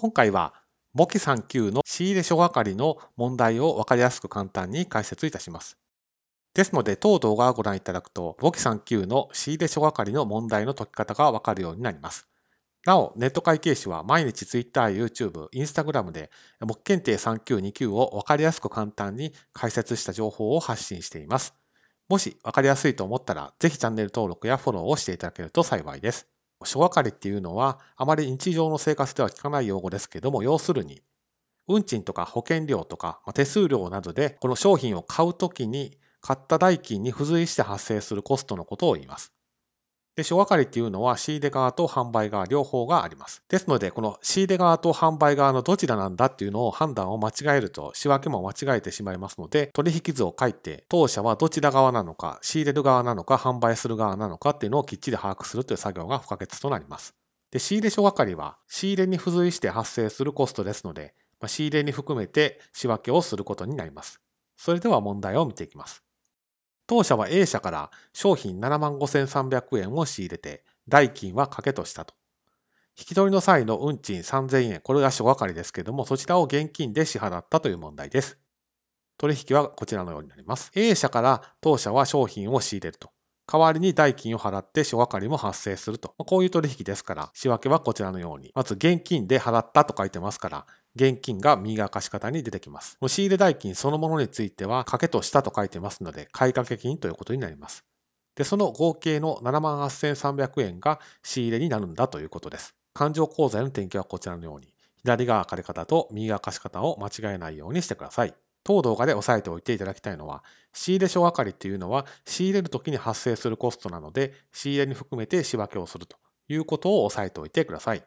今回は簿記3級の仕入れ書係の問題を分かりやすく簡単に解説いたします。ですので、当動画をご覧いただくと、簿記3級の仕入れ書係の問題の解き方が分かるようになります。なお、ネット会計士は毎日 Twitter、YouTube、Instagram で簿記検定3級2級を分かりやすく簡単に解説した情報を発信しています。もし分かりやすいと思ったら、ぜひチャンネル登録やフォローをしていただけると幸いです。書係っていうのは、あまり日常の生活では聞かない用語ですけども、要するに、運賃とか保険料とかま手数料などで、この商品を買うときに、買った代金に付随して発生するコストのことを言います。で、書係っていうのは仕入れ側と販売側両方があります。ですので、この仕入れ側と販売側のどちらなんだっていうのを判断を間違えると仕分けも間違えてしまいますので、取引図を書いて、当社はどちら側なのか、仕入れる側なのか、販売する側なのかっていうのをきっちり把握するという作業が不可欠となります。で、仕入れ書係は仕入れに付随して発生するコストですので、まあ、仕入れに含めて仕分けをすることになります。それでは問題を見ていきます。当社は A 社から商品75,300円を仕入れて、代金は掛けとしたと。引き取りの際の運賃3000円、これが諸係ですけども、そちらを現金で支払ったという問題です。取引はこちらのようになります。A 社から当社は商品を仕入れると。代わりに代金を払って諸係も発生すると。こういう取引ですから、仕分けはこちらのように。まず現金で払ったと書いてますから、現金が右側貸方に出てきます。仕入れ代金そのものについては、掛けとしたと書いてますので、買掛金ということになります。で、その合計の78,300円が仕入れになるんだということです。勘定口座への転記はこちらのように、左側借方と右側貸方を間違えないようにしてください。当動画で押さえておいていただきたいのは、仕入れ書係っていうのは仕入れるときに発生するコストなので、仕入れに含めて仕分けをするということを押さえておいてください。